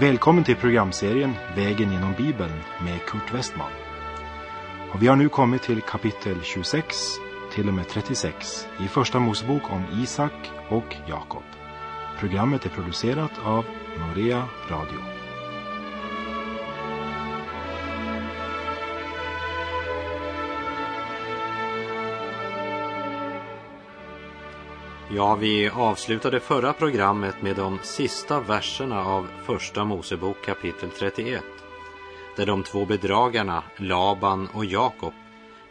Välkommen till programserien Vägen genom Bibeln med Kurt Westman. Och vi har nu kommit till kapitel 26 till och med 36 i Första Mosebok om Isak och Jakob. Programmet är producerat av Norea Radio. Ja, vi avslutade förra programmet med de sista verserna av Första Mosebok kapitel 31. Där de två bedragarna, Laban och Jakob,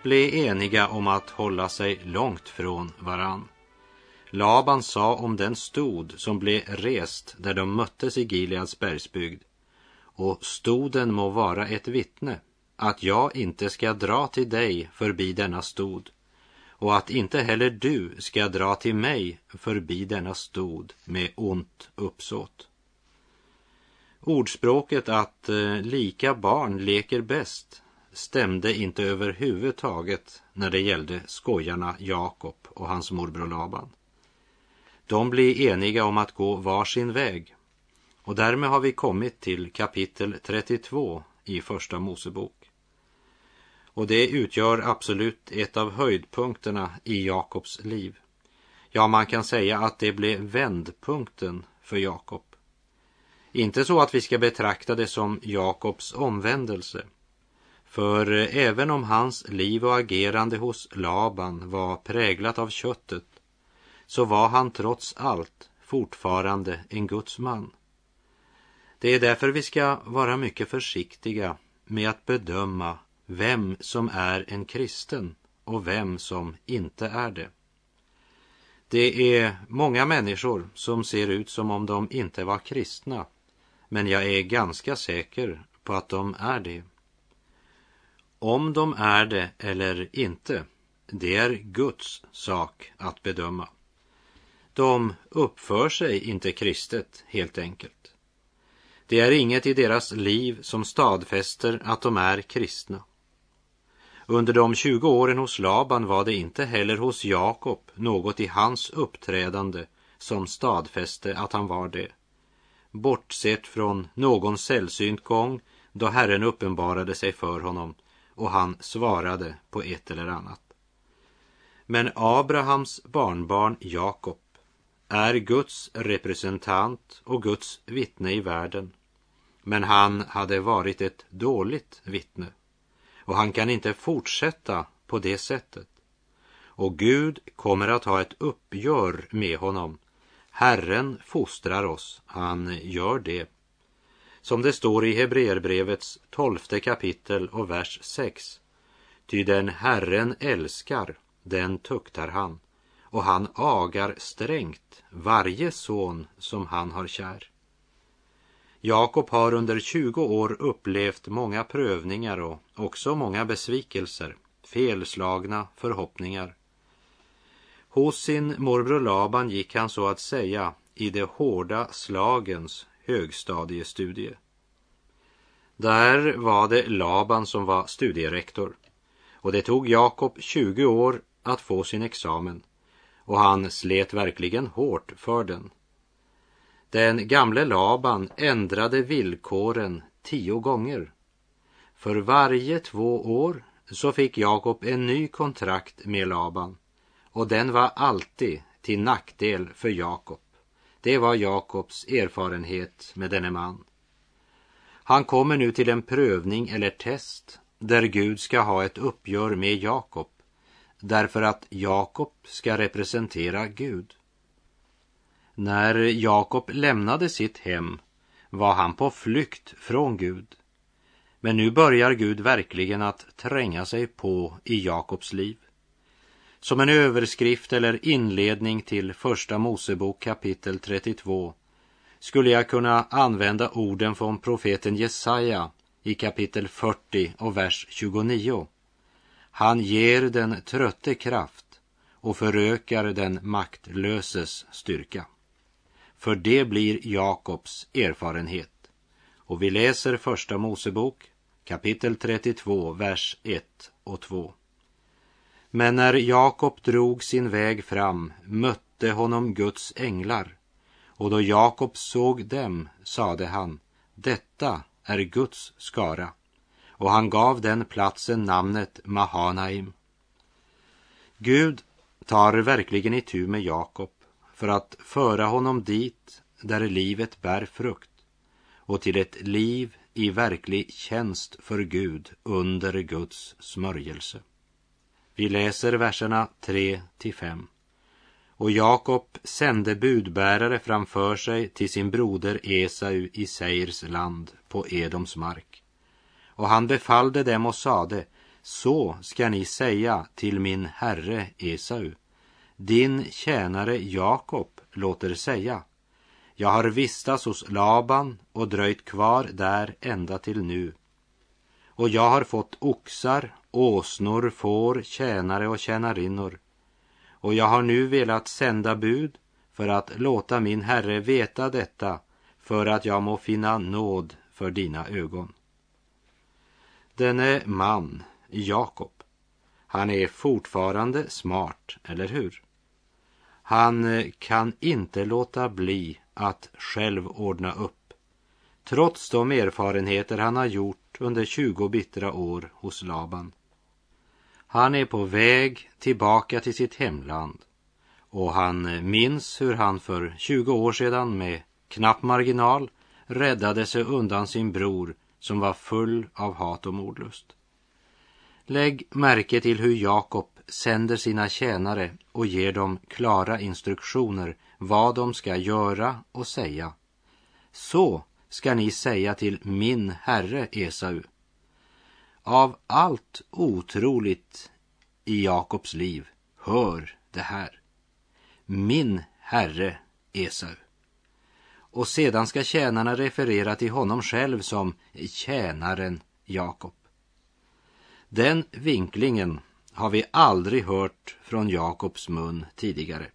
blev eniga om att hålla sig långt från varann. Laban sa om den stod som blev rest där de möttes i Gileads bergsbygd. Och stoden må vara ett vittne, att jag inte ska dra till dig förbi denna stod och att inte heller du ska dra till mig förbi denna stod med ont uppsåt. Ordspråket att eh, lika barn leker bäst stämde inte överhuvudtaget när det gällde skojarna Jakob och hans morbror Laban. De blir eniga om att gå var sin väg och därmed har vi kommit till kapitel 32 i Första Mosebok. Och det utgör absolut ett av höjdpunkterna i Jakobs liv. Ja, man kan säga att det blev vändpunkten för Jakob. Inte så att vi ska betrakta det som Jakobs omvändelse. För eh, även om hans liv och agerande hos Laban var präglat av köttet så var han trots allt fortfarande en Guds man. Det är därför vi ska vara mycket försiktiga med att bedöma vem som är en kristen och vem som inte är det. Det är många människor som ser ut som om de inte var kristna, men jag är ganska säker på att de är det. Om de är det eller inte, det är Guds sak att bedöma. De uppför sig inte kristet, helt enkelt. Det är inget i deras liv som stadfäster att de är kristna. Under de 20 åren hos Laban var det inte heller hos Jakob något i hans uppträdande som stadfäste att han var det. Bortsett från någon sällsynt gång då Herren uppenbarade sig för honom och han svarade på ett eller annat. Men Abrahams barnbarn Jakob är Guds representant och Guds vittne i världen. Men han hade varit ett dåligt vittne och han kan inte fortsätta på det sättet. Och Gud kommer att ha ett uppgör med honom. Herren fostrar oss, han gör det. Som det står i Hebreerbrevets tolfte kapitel och vers 6. Ty den Herren älskar, den tuktar han, och han agar strängt varje son som han har kär. Jakob har under 20 år upplevt många prövningar och också många besvikelser, felslagna förhoppningar. Hos sin morbror Laban gick han så att säga i de hårda slagens högstadiestudie. Där var det Laban som var studierektor och det tog Jakob 20 år att få sin examen och han slet verkligen hårt för den. Den gamle Laban ändrade villkoren tio gånger. För varje två år så fick Jakob en ny kontrakt med Laban och den var alltid till nackdel för Jakob. Det var Jakobs erfarenhet med denne man. Han kommer nu till en prövning eller test där Gud ska ha ett uppgör med Jakob därför att Jakob ska representera Gud. När Jakob lämnade sitt hem var han på flykt från Gud. Men nu börjar Gud verkligen att tränga sig på i Jakobs liv. Som en överskrift eller inledning till Första Mosebok kapitel 32 skulle jag kunna använda orden från profeten Jesaja i kapitel 40 och vers 29. Han ger den trötte kraft och förökar den maktlöses styrka. För det blir Jakobs erfarenhet. Och vi läser Första Mosebok kapitel 32, vers 1 och 2. Men när Jakob drog sin väg fram mötte honom Guds änglar och då Jakob såg dem sade han detta är Guds skara. Och han gav den platsen namnet Mahanaim. Gud tar verkligen itu med Jakob för att föra honom dit där livet bär frukt och till ett liv i verklig tjänst för Gud under Guds smörjelse. Vi läser verserna 3 till 5. Och Jakob sände budbärare framför sig till sin broder Esau i Seirs land på Edoms mark. Och han befallde dem och sade, så ska ni säga till min herre Esau. Din tjänare Jakob låter säga, jag har vistats hos Laban och dröjt kvar där ända till nu. Och jag har fått oxar, åsnor, får, tjänare och tjänarinnor. Och jag har nu velat sända bud för att låta min herre veta detta, för att jag må finna nåd för dina ögon. Denne man, Jakob, han är fortfarande smart, eller hur? Han eh, kan inte låta bli att själv ordna upp, trots de erfarenheter han har gjort under 20 bittra år hos Laban. Han är på väg tillbaka till sitt hemland och han eh, minns hur han för 20 år sedan med knapp marginal räddade sig undan sin bror som var full av hat och mordlust. Lägg märke till hur Jakob sänder sina tjänare och ger dem klara instruktioner vad de ska göra och säga. Så ska ni säga till min herre Esau. Av allt otroligt i Jakobs liv, hör det här. Min herre Esau. Och sedan ska tjänarna referera till honom själv som tjänaren Jakob. Den vinklingen har vi aldrig hört från Jakobs mun tidigare.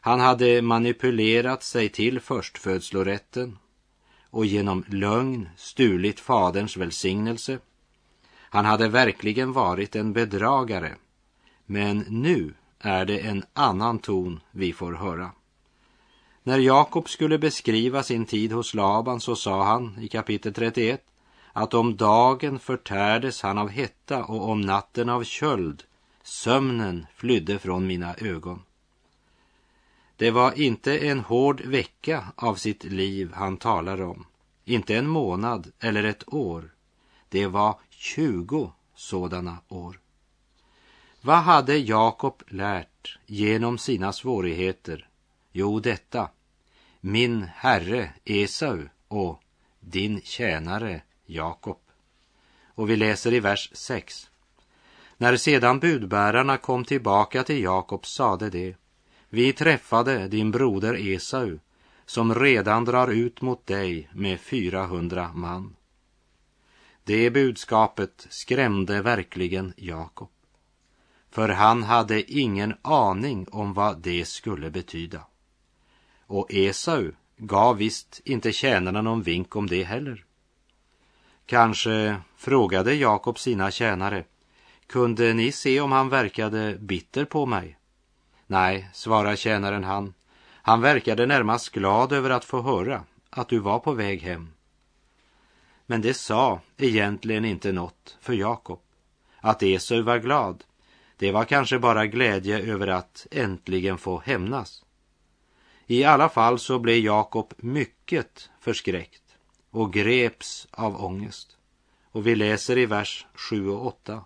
Han hade manipulerat sig till förstfödslorätten och genom lögn stulit faderns välsignelse. Han hade verkligen varit en bedragare, men nu är det en annan ton vi får höra. När Jakob skulle beskriva sin tid hos Laban så sa han i kapitel 31 att om dagen förtärdes han av hetta och om natten av köld. Sömnen flydde från mina ögon. Det var inte en hård vecka av sitt liv han talar om, inte en månad eller ett år. Det var tjugo sådana år. Vad hade Jakob lärt genom sina svårigheter? Jo, detta. Min herre Esau och din tjänare Jakob. Och vi läser i vers 6. När sedan budbärarna kom tillbaka till Jakob sade de, vi träffade din broder Esau som redan drar ut mot dig med 400 man. Det budskapet skrämde verkligen Jakob, för han hade ingen aning om vad det skulle betyda. Och Esau gav visst inte tjänarna någon vink om det heller. Kanske frågade Jakob sina tjänare, kunde ni se om han verkade bitter på mig? Nej, svarar tjänaren han. Han verkade närmast glad över att få höra att du var på väg hem. Men det sa egentligen inte något för Jakob. Att Esau var glad, det var kanske bara glädje över att äntligen få hämnas. I alla fall så blev Jakob mycket förskräckt och greps av ångest. Och vi läser i vers 7 och 8.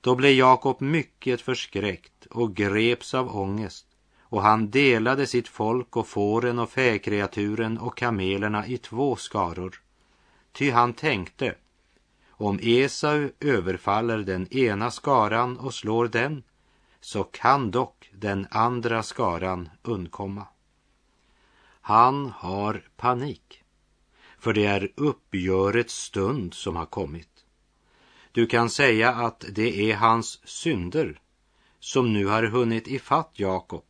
Då blev Jakob mycket förskräckt och greps av ångest och han delade sitt folk och fåren och fäkreaturen och kamelerna i två skaror. Ty han tänkte, om Esau överfaller den ena skaran och slår den, så kan dock den andra skaran undkomma. Han har panik för det är uppgörets stund som har kommit. Du kan säga att det är hans synder som nu har hunnit ifatt Jakob.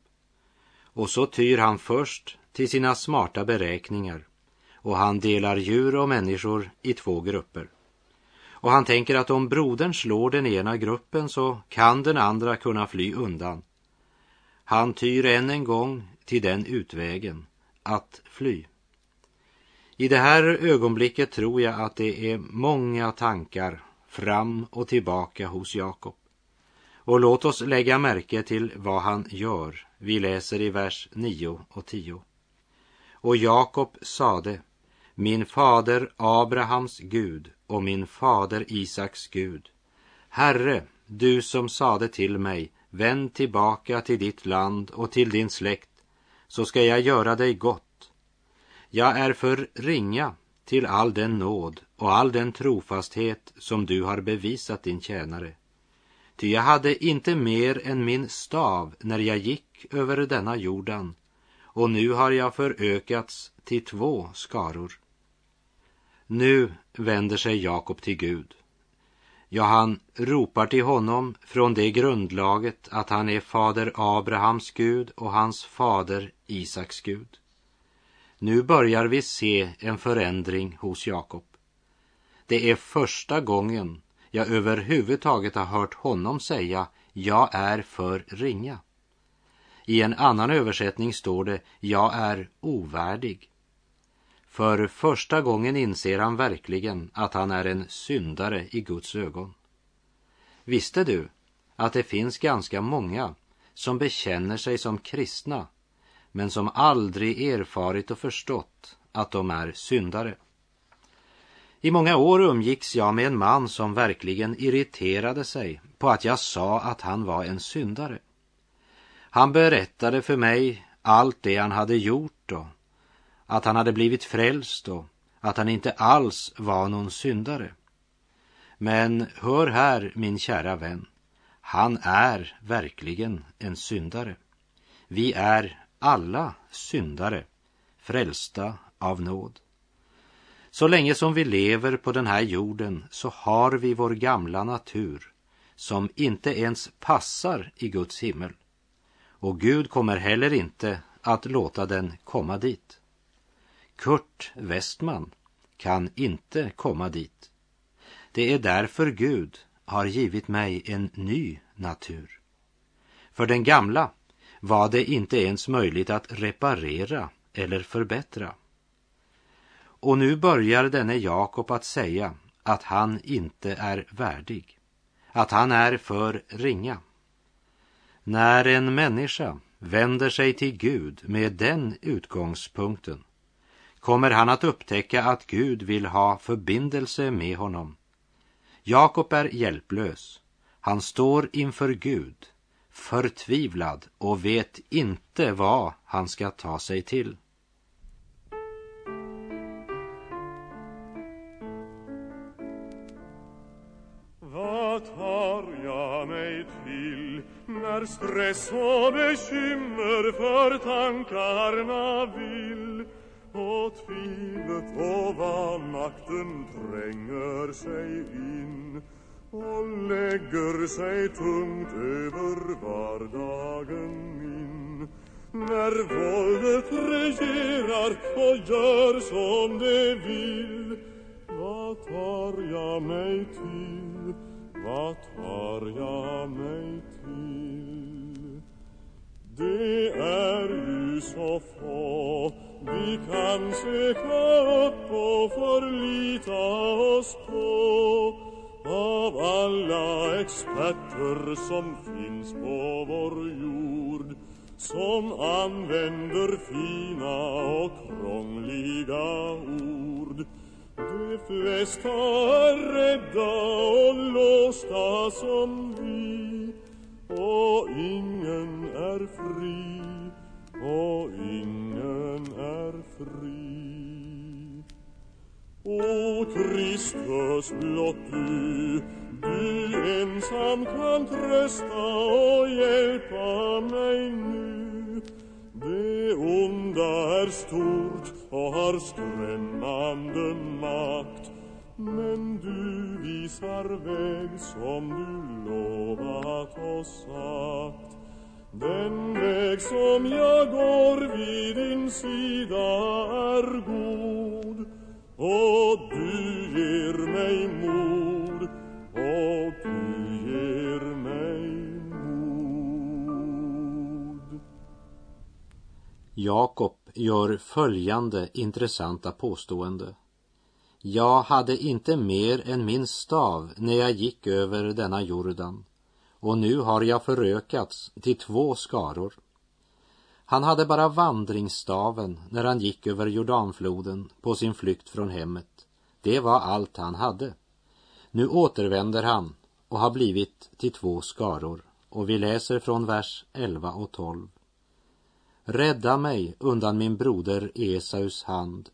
Och så tyr han först till sina smarta beräkningar och han delar djur och människor i två grupper. Och han tänker att om brodern slår den ena gruppen så kan den andra kunna fly undan. Han tyr än en gång till den utvägen, att fly. I det här ögonblicket tror jag att det är många tankar fram och tillbaka hos Jakob. Och låt oss lägga märke till vad han gör. Vi läser i vers 9 och 10. Och Jakob sade, min fader Abrahams Gud och min fader Isaks Gud. Herre, du som sade till mig, vänd tillbaka till ditt land och till din släkt, så ska jag göra dig gott. Jag är för ringa till all den nåd och all den trofasthet som du har bevisat din tjänare. Ty jag hade inte mer än min stav när jag gick över denna jordan, och nu har jag förökats till två skaror. Nu vänder sig Jakob till Gud. Ja, han ropar till honom från det grundlaget att han är fader Abrahams Gud och hans fader Isaks Gud. Nu börjar vi se en förändring hos Jakob. Det är första gången jag överhuvudtaget har hört honom säga jag är för ringa. I en annan översättning står det jag är ovärdig. För första gången inser han verkligen att han är en syndare i Guds ögon. Visste du att det finns ganska många som bekänner sig som kristna men som aldrig erfarit och förstått att de är syndare? I många år umgicks jag med en man som verkligen irriterade sig på att jag sa att han var en syndare. Han berättade för mig allt det han hade gjort och att han hade blivit frälst och att han inte alls var någon syndare. Men hör här, min kära vän, han är verkligen en syndare. Vi är alla syndare, frälsta av nåd. Så länge som vi lever på den här jorden så har vi vår gamla natur som inte ens passar i Guds himmel. Och Gud kommer heller inte att låta den komma dit. Kurt Westman kan inte komma dit. Det är därför Gud har givit mig en ny natur. För den gamla var det inte ens möjligt att reparera eller förbättra. Och nu börjar denne Jakob att säga att han inte är värdig, att han är för ringa. När en människa vänder sig till Gud med den utgångspunkten kommer han att upptäcka att Gud vill ha förbindelse med honom. Jakob är hjälplös. Han står inför Gud, förtvivlad och vet inte vad han ska ta sig till. Vad tar jag mig till när stress och bekymmer för tankarna vill och tvivlet och vanmakten tränger sig in Alleger sei tungt över vardagen min När våldet regerar och gör som det er vill Vad tar jag mig till? Vad tar jag mig till? Det är ju så få vi kan söka upp och förlita oss på av alla experter som finns på vår jord som använder fina och krångliga ord. De flesta är rädda och låsta som vi och ingen är fri och ingen är fri. O Kristus, blott du, du ensam kan trösta och hjälpa mig nu. Det onda är stort och har skrämmande makt. Men du visar väg som du lovat och sagt. Den väg som jag går vid din sida är god och du ger mig mod och du ger mig mod. Jakob gör följande intressanta påstående. Jag hade inte mer än min stav när jag gick över denna Jordan och nu har jag förökats till två skaror. Han hade bara vandringsstaven när han gick över Jordanfloden på sin flykt från hemmet. Det var allt han hade. Nu återvänder han och har blivit till två skaror och vi läser från vers 11 och 12. Rädda mig undan min broder Esaus hand,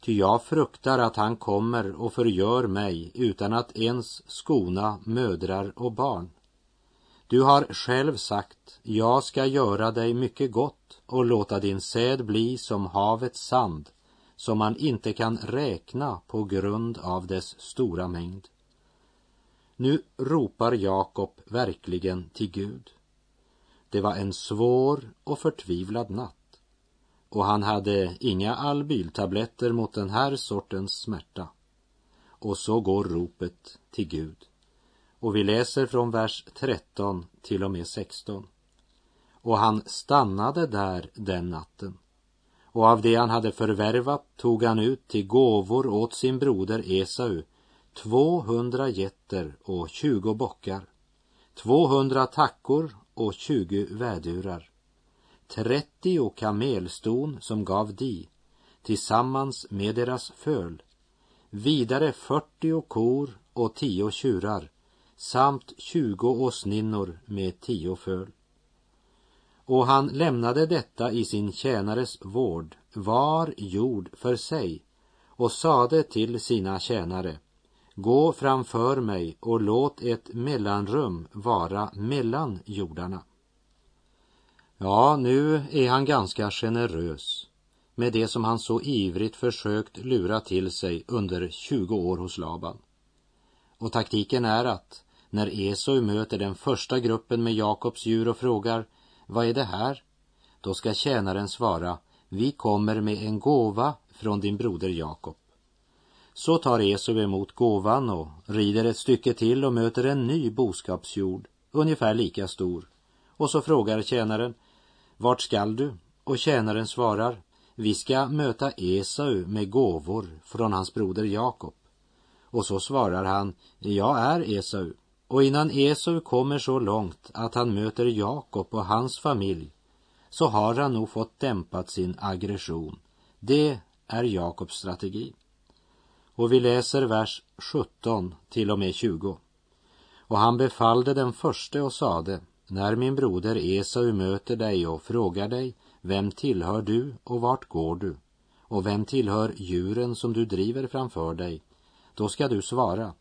ty jag fruktar att han kommer och förgör mig utan att ens skona mödrar och barn. Du har själv sagt, jag ska göra dig mycket gott och låta din säd bli som havets sand, som man inte kan räkna på grund av dess stora mängd. Nu ropar Jakob verkligen till Gud. Det var en svår och förtvivlad natt och han hade inga albyltabletter mot den här sortens smärta. Och så går ropet till Gud. Och vi läser från vers 13 till och med 16. Och han stannade där den natten. Och av det han hade förvärvat tog han ut till gåvor åt sin broder Esau 200 getter och 20 bockar, 200 tackor och 20 vädurar, 30 kamelston som gav di tillsammans med deras föl, vidare 40 kor och 10 tjurar samt 20 åsninnor med tio föl. Och han lämnade detta i sin tjänares vård, var jord för sig, och sade till sina tjänare, Gå framför mig och låt ett mellanrum vara mellan jordarna. Ja, nu är han ganska generös med det som han så ivrigt försökt lura till sig under 20 år hos Laban. Och taktiken är att när Esau möter den första gruppen med Jakobs djur och frågar vad är det här? Då ska tjänaren svara vi kommer med en gåva från din broder Jakob. Så tar Esau emot gåvan och rider ett stycke till och möter en ny boskapsjord, ungefär lika stor. Och så frågar tjänaren, vart skall du? Och tjänaren svarar, vi ska möta Esau med gåvor från hans broder Jakob. Och så svarar han, jag är Esau. Och innan Esau kommer så långt att han möter Jakob och hans familj så har han nog fått dämpat sin aggression. Det är Jakobs strategi. Och vi läser vers 17 till och med 20. Och han befallde den förste och sade, när min broder Esau möter dig och frågar dig, vem tillhör du och vart går du? Och vem tillhör djuren som du driver framför dig? Då ska du svara,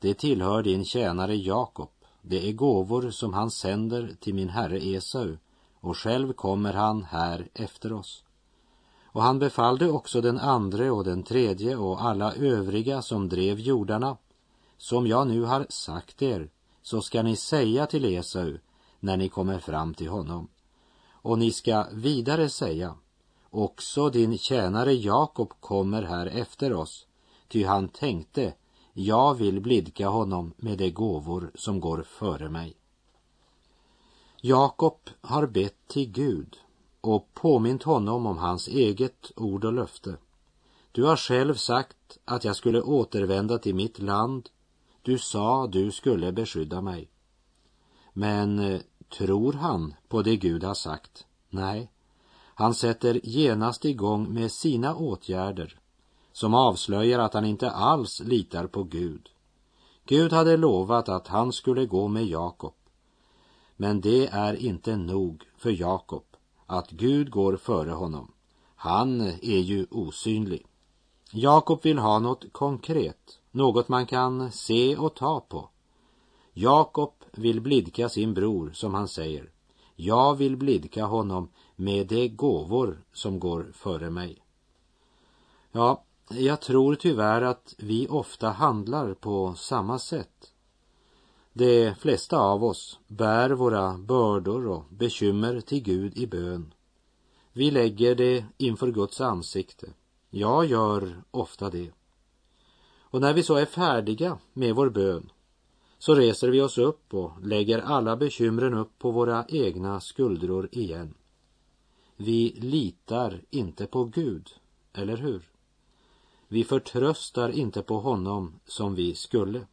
det tillhör din tjänare Jakob, det är gåvor som han sänder till min herre Esau, och själv kommer han här efter oss. Och han befallde också den andre och den tredje och alla övriga som drev jordarna. Som jag nu har sagt er, så ska ni säga till Esau när ni kommer fram till honom. Och ni ska vidare säga, också din tjänare Jakob kommer här efter oss, ty han tänkte, jag vill blidka honom med de gåvor som går före mig. Jakob har bett till Gud och påmint honom om hans eget ord och löfte. Du har själv sagt att jag skulle återvända till mitt land. Du sa du skulle beskydda mig. Men eh, tror han på det Gud har sagt? Nej. Han sätter genast igång med sina åtgärder som avslöjar att han inte alls litar på Gud. Gud hade lovat att han skulle gå med Jakob. Men det är inte nog för Jakob att Gud går före honom. Han är ju osynlig. Jakob vill ha något konkret, något man kan se och ta på. Jakob vill blidka sin bror, som han säger. Jag vill blidka honom med de gåvor som går före mig. Ja, jag tror tyvärr att vi ofta handlar på samma sätt. De flesta av oss bär våra bördor och bekymmer till Gud i bön. Vi lägger det inför Guds ansikte. Jag gör ofta det. Och när vi så är färdiga med vår bön så reser vi oss upp och lägger alla bekymren upp på våra egna skuldror igen. vi litar inte på Gud, eller hur? Vi förtröstar inte på honom som vi skulle.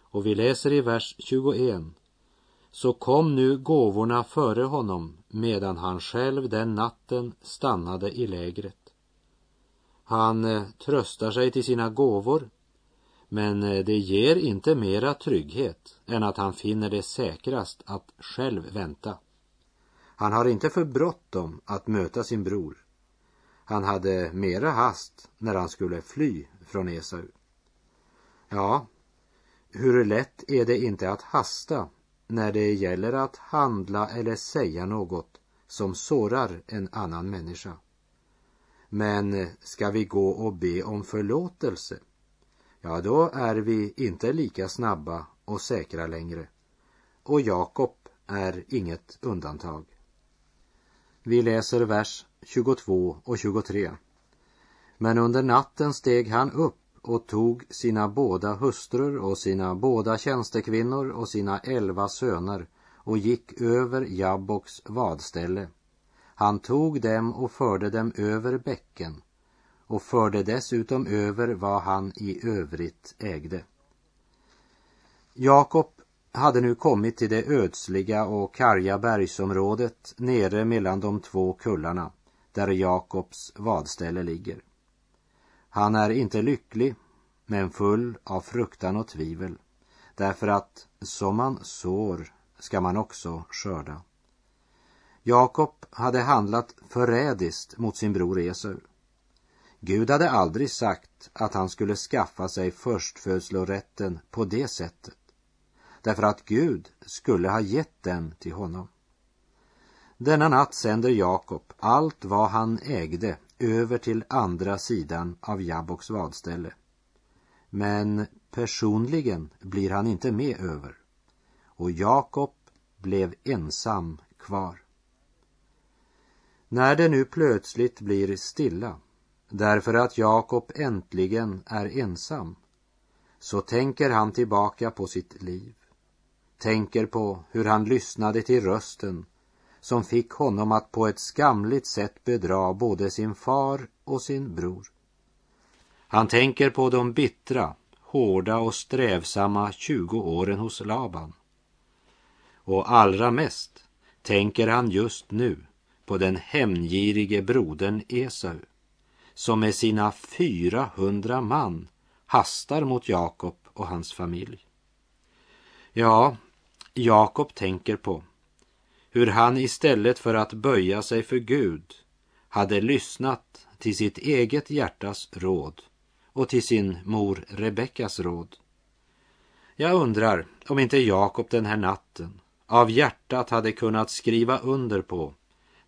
Och vi läser i vers 21. Så kom nu gåvorna före honom medan han själv den natten stannade i lägret. Han eh, tröstar sig till sina gåvor men eh, det ger inte mera trygghet än att han finner det säkrast att själv vänta. Han har inte för bråttom att möta sin bror. Han hade mera hast när han skulle fly från Esau. Ja, hur lätt är det inte att hasta när det gäller att handla eller säga något som sårar en annan människa. Men ska vi gå och be om förlåtelse ja då är vi inte lika snabba och säkra längre. Och Jakob är inget undantag. Vi läser vers 22 och 23. Men under natten steg han upp och tog sina båda hustrur och sina båda tjänstekvinnor och sina elva söner och gick över Jabboks vadställe. Han tog dem och förde dem över bäcken och förde dessutom över vad han i övrigt ägde. Jakob hade nu kommit till det ödsliga och karga bergsområdet nere mellan de två kullarna där Jakobs vadställe ligger. Han är inte lycklig men full av fruktan och tvivel därför att som man sår ska man också skörda. Jakob hade handlat förrädiskt mot sin bror Esau. Gud hade aldrig sagt att han skulle skaffa sig förstfödslorätten på det sättet. Därför att Gud skulle ha gett den till honom. Denna natt sänder Jakob allt vad han ägde över till andra sidan av Jabboks vadställe. Men personligen blir han inte med över. Och Jakob blev ensam kvar. När det nu plötsligt blir stilla därför att Jakob äntligen är ensam, så tänker han tillbaka på sitt liv, tänker på hur han lyssnade till rösten som fick honom att på ett skamligt sätt bedra både sin far och sin bror. Han tänker på de bittra, hårda och strävsamma 20 åren hos Laban. Och allra mest tänker han just nu på den hämndgirige brodern Esau som med sina 400 man hastar mot Jakob och hans familj. Ja, Jakob tänker på hur han istället för att böja sig för Gud hade lyssnat till sitt eget hjärtas råd och till sin mor Rebeckas råd. Jag undrar om inte Jakob den här natten av hjärtat hade kunnat skriva under på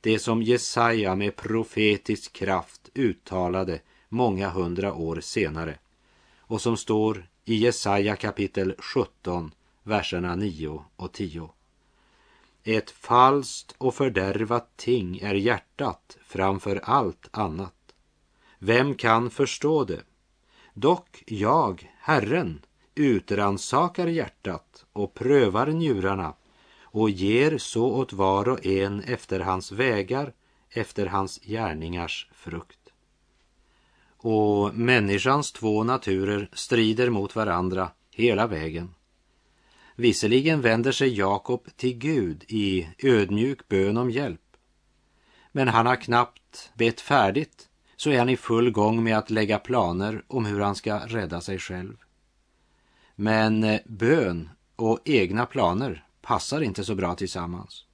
det som Jesaja med profetisk kraft uttalade många hundra år senare och som står i Jesaja kapitel 17, verserna 9 och 10. Ett falskt och fördärvat ting är hjärtat framför allt annat. Vem kan förstå det? Dock jag, Herren, utransakar hjärtat och prövar njurarna och ger så åt var och en efter hans vägar, efter hans gärningars frukt. Och människans två naturer strider mot varandra hela vägen. Visserligen vänder sig Jakob till Gud i ödmjuk bön om hjälp. Men han har knappt bett färdigt så är han i full gång med att lägga planer om hur han ska rädda sig själv. Men eh, bön och egna planer passar inte så bra tillsammans.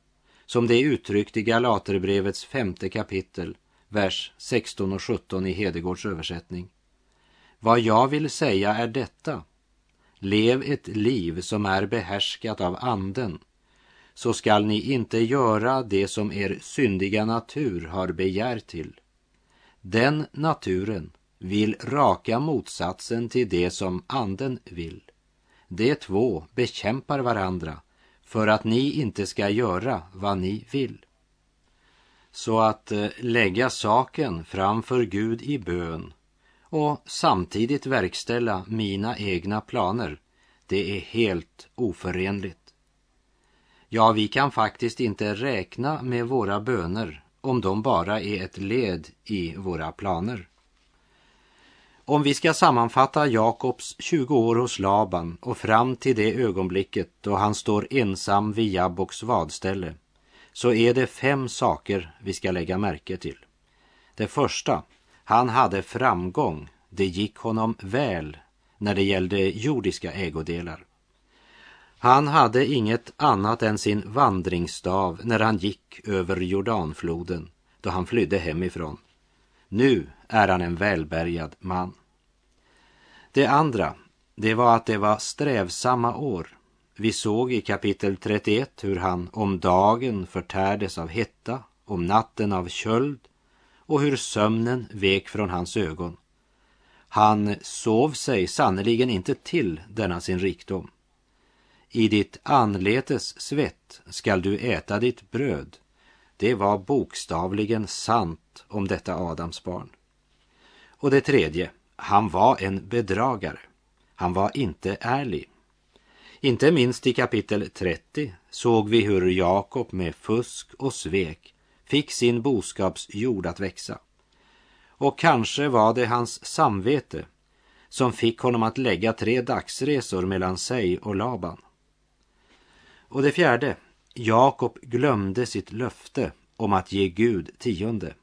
Som det är uttryckt i Galaterbrevets femte kapitel, vers 16 och 17 i Hedegårds översättning. Vad jag vill säga är detta. Lev ett liv som är behärskat av anden, så skall ni inte göra det som er syndiga natur har begär till. Den naturen vill raka motsatsen till det som anden vill. De två bekämpar varandra för att ni inte ska göra vad ni vill. Så att eh, lägga saken framför Gud i bön och samtidigt verkställa mina egna planer, det är helt oförenligt. Ja, vi kan faktiskt inte räkna med våra böner om de bara är ett led i våra planer. Om vi ska sammanfatta Jakobs 20 år hos Laban och fram till det ögonblicket då han står ensam vid Jabboks vadställe så är det fem saker vi ska lägga märke till. Det första, han hade framgång. Det gick honom väl när det gällde jordiska ägodelar. Han hade inget annat än sin vandringsstav när han gick över Jordanfloden då han flydde hemifrån. Nu är han en välbärgad man. Det andra, det var att det var strävsamma år. Vi såg i kapitel 31 hur han om dagen förtärdes av hetta, om natten av köld och hur sömnen vek från hans ögon. Han sov sig sannerligen inte till denna sin rikdom. I ditt anletes svett skall du äta ditt bröd. Det var bokstavligen sant om detta Adams barn. Och det tredje, han var en bedragare. Han var inte ärlig. Inte minst i kapitel 30 såg vi hur Jakob med fusk och svek fick sin boskapsjord att växa. Och kanske var det hans samvete som fick honom att lägga tre dagsresor mellan sig och Laban. Och det fjärde, Jakob glömde sitt löfte om att ge Gud tionde.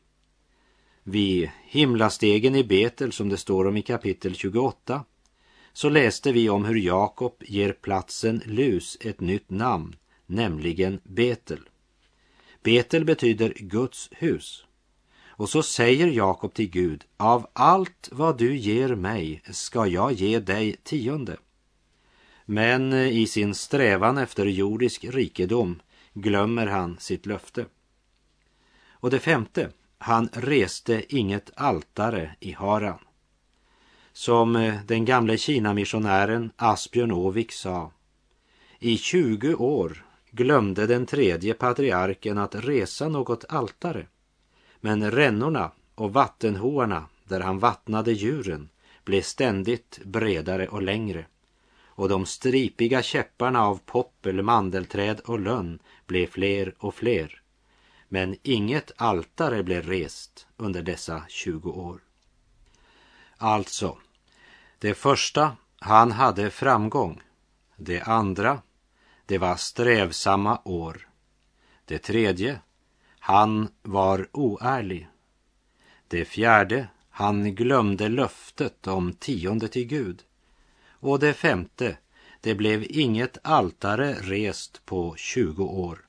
Vid himlastegen i Betel, som det står om i kapitel 28, så läste vi om hur Jakob ger platsen Lus ett nytt namn, nämligen Betel. Betel betyder Guds hus. Och så säger Jakob till Gud, av allt vad du ger mig ska jag ge dig tionde. Men eh, i sin strävan efter jordisk rikedom glömmer han sitt löfte. Och det femte, han reste inget altare i Haran. Som eh, den gamle Kina-missionären Asbjörn Åvik sa, i 20 år glömde den tredje patriarken att resa något altare. Men rännorna och vattenhoarna där han vattnade djuren blev ständigt bredare och längre och de stripiga käpparna av poppel, mandelträd och lönn blev fler och fler. Men inget altare blev rest under dessa 20 år. Alltså, det första, han hade framgång. Det andra, det var strävsamma år. Det tredje, han var oärlig. Det fjärde, han glömde löftet om tionde till Gud. Och det femte, det blev inget altare rest på 20 år.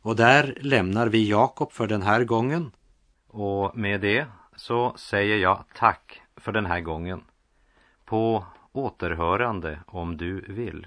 Och där lämnar vi Jakob för den här gången. Och med det så säger jag tack för den här gången. På återhörande om du vill.